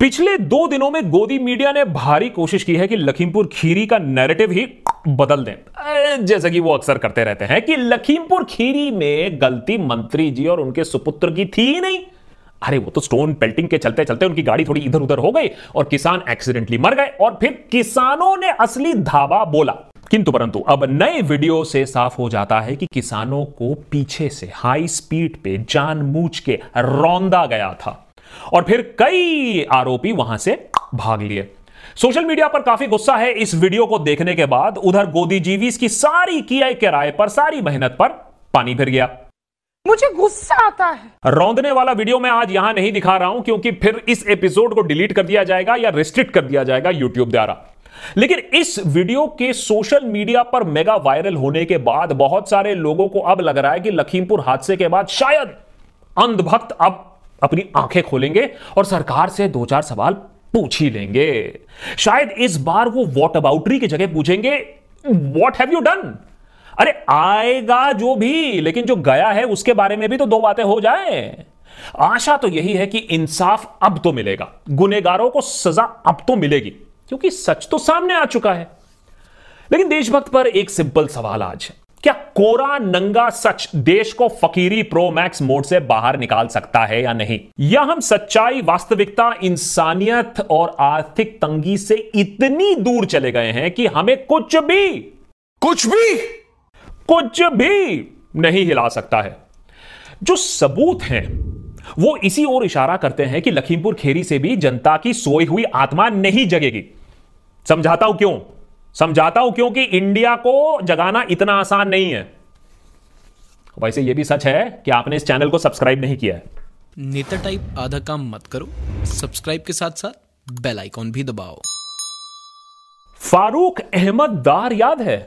पिछले दो दिनों में गोदी मीडिया ने भारी कोशिश की है कि लखीमपुर खीरी का नैरेटिव ही बदल दें। जैसा कि वो अक्सर करते रहते हैं कि लखीमपुर खीरी में गलती मंत्री जी और उनके सुपुत्र की थी ही नहीं। अरे, वो तो स्टोन पेल्टिंग के चलते चलते उनकी गाड़ी थोड़ी इधर उधर हो गई और किसान एक्सीडेंटली मर गए और फिर किसानों ने असली धावा बोला। किंतु परंतु अब नए वीडियो से साफ़ हो जाता है कि किसानों को पीछे से हाई स्पीड पे जानबूझ के रौंदा गया था। और फिर कई आरोपी वहाँ से भाग लिए। सोशल मीडिया पर काफ़ी गुस्सा है इस वीडियो को देखने के बाद। उधर गोदी जीवीस की सारी किया किराए पर सारी मेहनत पर पानी फिर गया। मुझे गुस्सा आता है। रौंदने वाला वीडियो मैं आज यहाँ नहीं दिखा रहा हूँ क्योंकि फिर इस एपिसोड को डिलीट कर दिया जाएगा या रिस्ट्रिक्ट कर दिया जाएगा यूट्यूब द्वारा। लेकिन इस वीडियो के सोशल मीडिया पर मेगा वायरल होने के बाद बहुत सारे लोगों को अब लग रहा है कि लखीमपुर हादसे के बाद शायद अंधभक्त अब अपनी आँखें खोलेंगे और सरकार से दो चार सवाल पूछ ही लेंगे। शायद इस बार वो वॉट अबाउटरी की जगह पूछेंगे वॉट हैव यू डन अरे, आएगा जो भी, लेकिन जो गया है उसके बारे में भी तो दो बातें हो जाए। आशा तो यही है कि इंसाफ अब तो मिलेगा गुनेगारों को सजा अब तो मिलेगी, क्योंकि सच तो सामने आ चुका है। लेकिन देशभक्त पर एक सिंपल सवाल आज क्या कोरा नंगा सच देश को फकीरी प्रो मैक्स मोड से बाहर निकाल सकता है या नहीं? या हम सच्चाई वास्तविकता इंसानियत और आर्थिक तंगी से इतनी दूर चले गए हैं कि हमें कुछ भी कुछ भी? कुछ भी नहीं हिला सकता है। जो सबूत हैं वो इसी ओर इशारा करते हैं कि लखीमपुर खेरी से भी जनता की सोई हुई आत्मा नहीं जगेगी। समझाता हूँ क्यों? समझाता हूँ क्योंकि इंडिया को जगाना इतना आसान नहीं है। वैसे यह भी सच है कि आपने इस चैनल को सब्सक्राइब नहीं किया है। नेता टाइप आधा काम मत करो सब्सक्राइब के साथ साथ बेल आइकॉन भी दबाओ। फारूक अहमद दार याद है?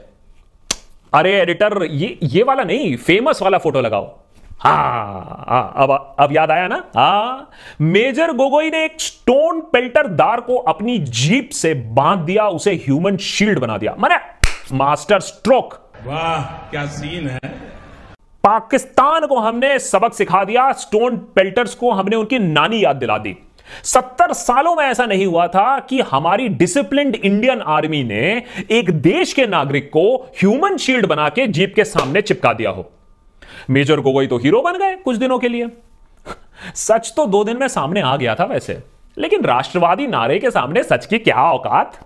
अरे एडिटर ये ये वाला नहीं फ़ेमस वाला फ़ोटो लगाओ। हाँ, हाँ अब अब याद आया ना? हाँ मेजर गोगोई ने एक स्टोन पेल्टर दार को अपनी जीप से बाँध दिया उसे ह्यूमन शील्ड बना दिया। मैंने मास्टर स्ट्रोक। वाह क्या सीन है? पाकिस्तान को हमने सबक सिखा दिया स्टोन पेल्टर्स को हमने उनकी नानी याद दिला दी। सत्तर सालों में ऐसा नहीं हुआ था कि हमारी डिसिप्लिन्ड इंडियन आर्मी ने एक देश के नागरिक को ह्यूमन शील्ड बना के जीप के सामने चिपका दिया हो। मेजर गोगोई तो हीरो बन गए कुछ दिनों के लिए। सच तो दो दिन में सामने आ गया था वैसे, लेकिन राष्ट्रवादी नारे के सामने सच की क्या औकात?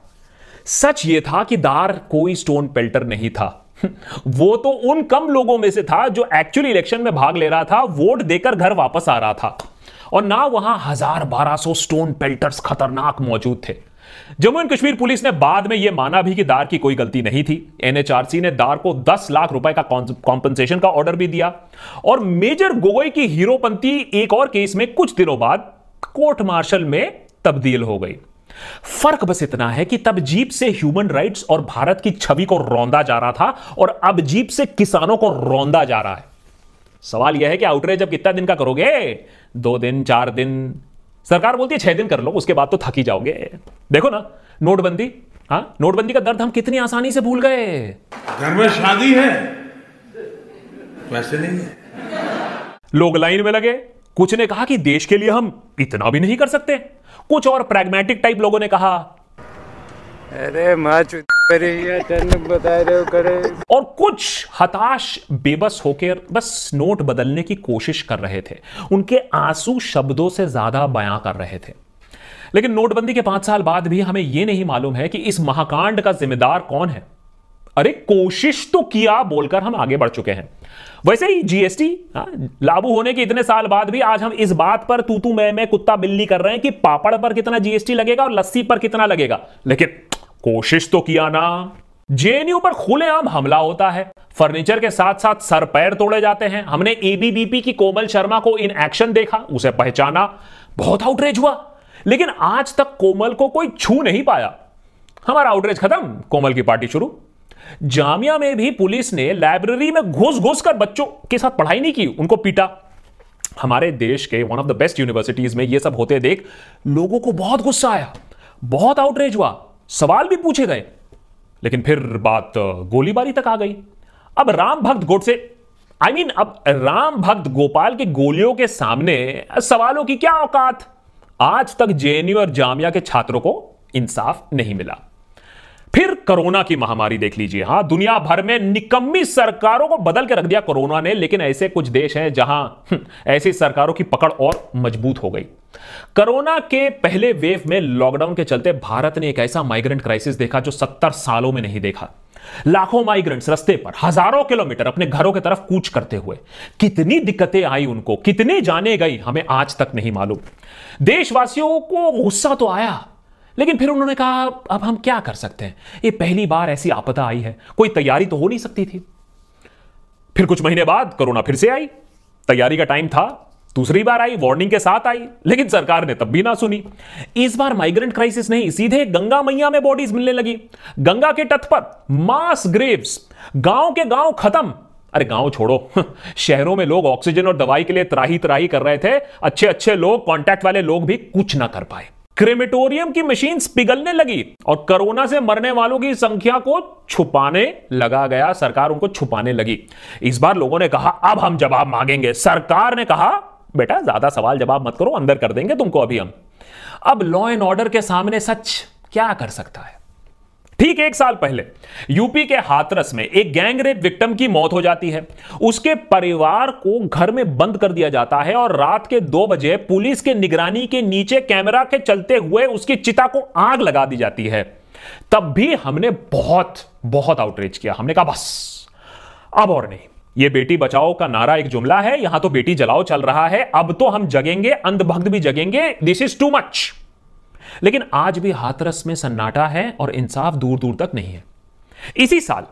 सच यह था कि दार कोई स्टोन पेल्टर नहीं था। वो तो उन कम लोगों में से था जो एक्चुअली इलेक्शन में भाग ले रहा था, वोट देकर घर वापस आ रहा था। और ना वहाँ हज़ार बारह सौ स्टोन पेल्टर्स खतरनाक मौजूद थे। जम्मू एंड कश्मीर पुलिस ने बाद में यह माना भी कि दार की कोई गलती नहीं थी। एनएचआरसी ने दार को 10 लाख रुपए का कॉम्पनसेशन का ऑर्डर भी दिया। और मेजर गोगोई की हीरोपंती एक और केस में कुछ दिनों बाद कोर्ट मार्शल में तब्दील हो गई। फ़र्क बस इतना है कि तब जीप से ह्यूमन राइट्स और भारत की छवि को रौंदा जा रहा था और अब जीप से किसानों को रौंदा जा रहा है। सवाल यह है कि आउटरेज अब कितना दिन का करोगे? दो दिन, चार दिन सरकार बोलती है छह दिन कर लो उसके बाद तो थक ही जाओगे। देखो ना नोटबंदी हाँ नोटबंदी का दर्द हम कितनी आसानी से भूल गए। घर में शादी है। वैसे नहीं है। लोग लाइन में लगे। कुछ ने कहा कि देश के लिए हम इतना भी नहीं कर सकते। कुछ और प्रैग्मेटिक टाइप लोगों ने कहा अरे बता रहे हो करे। और कुछ हताश बेबस होकर बस नोट बदलने की कोशिश कर रहे थे। उनके आँसू शब्दों से ज़्यादा बयां कर रहे थे। लेकिन नोटबंदी के पाँच साल बाद भी हमें यह नहीं मालूम है कि इस महाकांड का जिम्मेदार कौन है। अरे कोशिश तो किया बोलकर हम आगे बढ़ चुके हैं। वैसे ही जीएसटी हाँ, लागू होने के इतने साल बाद भी आज हम इस बात पर तू तू मैं मैं कुत्ता बिल्ली कर रहे हैं कि पापड़ पर कितना जीएसटी लगेगा और लस्सी पर कितना लगेगा। लेकिन कोशिश तो किया ना। जेएनयू पर खुलेआम हमला होता है। फर्नीचर के साथ साथ सर पैर तोड़े जाते हैं। हमने एबीबीपी की कोमल शर्मा को इन एक्शन देखा, उसे पहचाना। बहुत आउटरेज हुआ। लेकिन आज तक कोमल को कोई छू नहीं पाया। हमारा आउटरेज खत्म। कोमल की पार्टी शुरू। जामिया में भी पुलिस ने लाइब्रेरी में घुस घुस कर बच्चों के साथ पढ़ाई नहीं की। उनको पीटा। हमारे देश के one of the best universities में यह सब होते देख लोगों को बहुत गुस्सा आया। बहुत आउटरेज हुआ। सवाल भी पूछे गए। लेकिन फिर बात गोलीबारी तक आ गई। अब राम भक्त गोड से आई मीन अब राम भक्त गोपाल के गोलियों के सामने सवालों की क्या औकात? आज तक जेएनयू और जामिया के छात्रों को इंसाफ नहीं मिला। फिर कोरोना की महामारी देख लीजिए। हाँ दुनिया भर में निकम्मी सरकारों को बदल के रख दिया कोरोना ने लेकिन ऐसे कुछ देश हैं जहाँ हम्म, ऐसी सरकारों की पकड़ और मज़बूत हो गई। कोरोना के पहले वेव में लॉकडाउन के चलते भारत ने एक ऐसा माइग्रेंट क्राइसिस देखा जो सत्तर सालों में नहीं देखा। लाखों माइग्रेंट्स रस्ते पर, हज़ारों किलोमीटर अपने घरों की तरफ़ कूच करते हुए। कितनी दिक्कतें आई उनको, कितने जाने गई, हमें आज तक नहीं मालूम। देशवासियों को गुस्सा तो आया, लेकिन फिर उन्होंने कहा, अब हम क्या कर सकते हैं? ये पहली बार ऐसी आपदा आई है, कोई तैयारी तो हो नहीं सकती थी। फिर कुछ महीने बाद कोरोना फिर से आई। तैयारी का टाइम था दूसरी बार आई वार्निंग के साथ आई, लेकिन सरकार ने तब भी ना सुनी। इस बार माइग्रेंट क्राइसिस नहीं, सीधे गंगा मैया में बॉडीज मिलने लगी। गंगा के तट पर मास ग्रेव्स गाँव के गाँव खत्म। अरे गाँव छोड़ो, शहरों में लोग ऑक्सीजन और दवाई के लिए त्राही त्राही कर रहे थे। अच्छे अच्छे लोग कांटेक्ट वाले लोग भी कुछ ना कर पाए। क्रेमेटोरियम की मशीन पिघलने लगी और कोरोना से मरने वालों की संख्या को छुपाने लगा गया, सरकार उनको छुपाने लगी। इस बार लोगों ने कहा, अब हम जवाब मांगेंगे। सरकार ने कहा बेटा, ज़्यादा सवाल जवाब मत करो, अंदर कर देंगे तुमको अभी हम। अब लॉ एंड ऑर्डर के सामने सच क्या कर सकता है? ठीक, एक साल पहले यूपी के हाथरस में एक गैंग रेप विक्टिम की मौत हो जाती है। उसके परिवार को घर में बंद कर दिया जाता है और रात के दो बजे पुलिस के निगरानी के नीचे कैमरा के चलते हुए उसकी चिता को आग लगा दी जाती है। तब भी हमने बहुत बहुत आउटरीच किया। हमने कहा, बस, अब और नहीं। ये बेटी बचाओ का नारा एक जुमला है यहाँ तो बेटी जलाओ चल रहा है अब तो हम जगेंगे अंधभक्त भी जगेंगे दिस इज़ टू मच लेकिन आज भी हाथरस में सन्नाटा है और इंसाफ दूर दूर तक नहीं है। इसी साल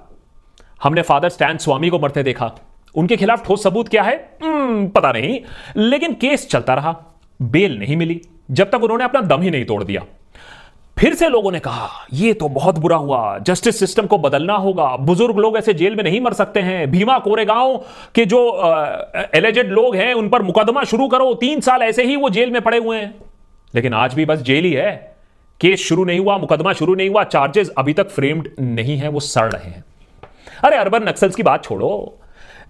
हमने फादर स्टैन स्वामी को मरते देखा। उनके खिलाफ ठोस सबूत क्या है? hmm, पता नहीं। लेकिन केस चलता रहा बेल नहीं मिली जब तक उन्होंने अपना दम ही नहीं तोड़ दिया। फिर से लोगों ने कहा यह तो बहुत बुरा हुआ। जस्टिस सिस्टम को बदलना होगा। बुज़ुर्ग लोग ऐसे जेल में नहीं मर सकते हैं। भीमा कोरेगांव के जो एलिजेड लोग हैं, उन पर मुकदमा शुरू करो। तीन साल ऐसे ही वो जेल में पड़े हुए हैं। लेकिन आज भी बस जेल ही है। केस शुरू नहीं हुआ, मुकदमा शुरू नहीं हुआ। चार्जेस अभी तक फ्रेम्ड नहीं है, वो सड़ रहे हैं। अरे अर्बन नक्सल्स की बात छोड़ो।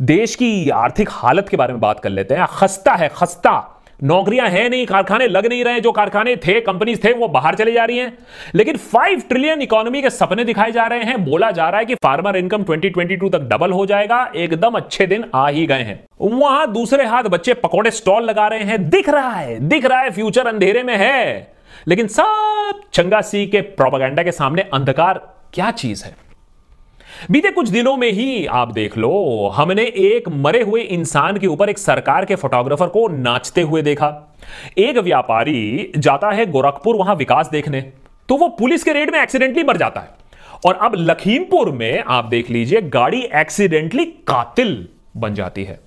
देश की आर्थिक हालत के बारे में बात कर लेते हैं। खस्ता है, खस्ता। नौकरियाँ हैं नहीं, कारखाने लग नहीं रहे, जो कारखाने थे कंपनीज़ थे, वो बाहर चले जा रही हैं। लेकिन फाइव ट्रिलियन इकोनॉमी के सपने दिखाए जा रहे हैं। बोला जा रहा है कि फार्मर इनकम 2022 तक डबल हो जाएगा। एकदम अच्छे दिन आ ही गए हैं। वहाँ दूसरे हाथ बच्चे पकौड़े स्टॉल लगा रहे हैं। दिख रहा है, दिख रहा है फ्यूचर अंधेरे में है। लेकिन सब चंगा सी के प्रोपागेंडा के सामने अंधकार क्या चीज़ है? बीते कुछ दिनों में ही आप देख लो, हमने एक मरे हुए इंसान के ऊपर एक सरकार के फोटोग्राफर को नाचते हुए देखा। एक व्यापारी जाता है गोरखपुर वहाँ विकास देखने तो वो पुलिस के रेड में एक्सीडेंटली मर जाता है। और अब लखीमपुर में आप देख लीजिए, गाड़ी एक्सीडेंटली कातिल बन जाती है।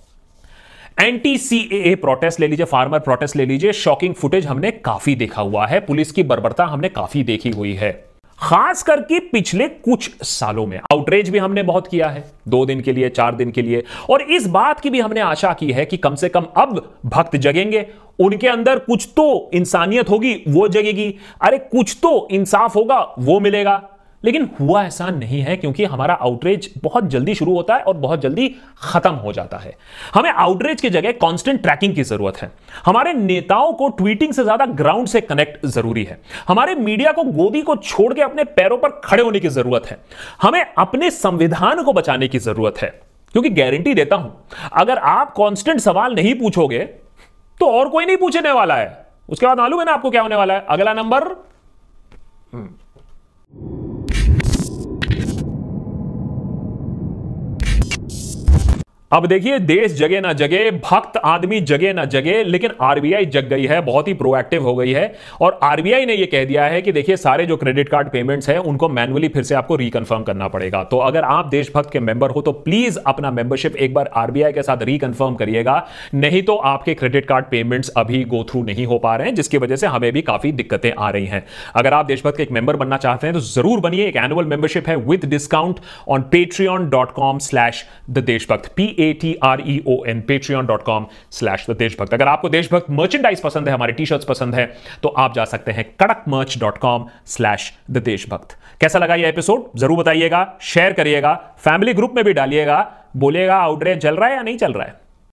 एंटी सी प्रोटेस्ट ले लीजिए फार्मर प्रोटेस्ट ले लीजिए शॉकिंग फुटेज हमने काफ़ी देखा हुआ है, पुलिस की बर्बरता हमने काफ़ी देखी हुई है। खास करके पिछले कुछ सालों में। आउटरेज भी हमने बहुत किया है, दो दिन के लिए, चार दिन के लिए। और इस बात की भी हमने आशा की है कि कम से कम अब भक्त जगेंगे। उनके अंदर कुछ तो इंसानियत होगी, वो जगेगी। अरे कुछ तो इंसाफ होगा, वो मिलेगा। लेकिन हुआ ऐसा नहीं है क्योंकि हमारा आउटरीच बहुत जल्दी शुरू होता है और बहुत जल्दी खत्म हो जाता है। हमें आउटरीच की जगह कांस्टेंट ट्रैकिंग की ज़रूरत है। हमारे नेताओं को ट्वीटिंग से ज़्यादा ग्राउंड से कनेक्ट ज़रूरी है। हमारे मीडिया को गोदी को छोड़ के अपने पैरों पर खड़े होने की ज़रूरत है। हमें अपने संविधान को बचाने की ज़रूरत है। क्योंकि गारंटी देता हूँ, अगर आप कांस्टेंट सवाल नहीं पूछोगे तो और कोई नहीं पूछने वाला है। उसके बाद मालूम है ना आपको क्या होने वाला है। अगला नंबर अब देखिए, देश जगे ना जगे, भक्त आदमी जगे ना जगे, लेकिन आरबीआई जग गई है, बहुत ही प्रोएक्टिव हो गई है। और आरबीआई ने यह कह दिया है कि देखिए, सारे जो क्रेडिट कार्ड पेमेंट्स हैं, उनको मैनुअली फिर से आपको रिकन्फर्म करना पड़ेगा। तो अगर आप देशभक्त के मेंबर हो तो प्लीज़ अपना मेंबरशिप एक बार आरबीआई के साथ रिकन्फर्म करिएगा। नहीं तो आपके क्रेडिट कार्ड पेमेंट्स अभी गो थ्रू नहीं हो पा रहे हैं, जिसकी वजह से हमें भी काफ़ी दिक्कतें आ रही हैं। अगर आप देशभक्त के एक मेंबर बनना चाहते हैं तो ज़रूर बनिए। एक एनुअल मेंबरशिप है with discount on Patreon dot com slash the Deshbhakt P A T R E O N Patreon dot com slash the Deshbhakt अगर आपको देशभक्त मर्चेंडाइज पसंद है, हमारे टी शर्ट्स पसंद है तो आप जा सकते हैं कड़क merch dot com slash the देशभक्त कैसा लगा यह एपिसोड ज़रूर बताइएगा शेयर करिएगा फैमिली ग्रुप में भी डालिएगा बोलेगा आउटरेज चल रहा है या नहीं चल रहा है?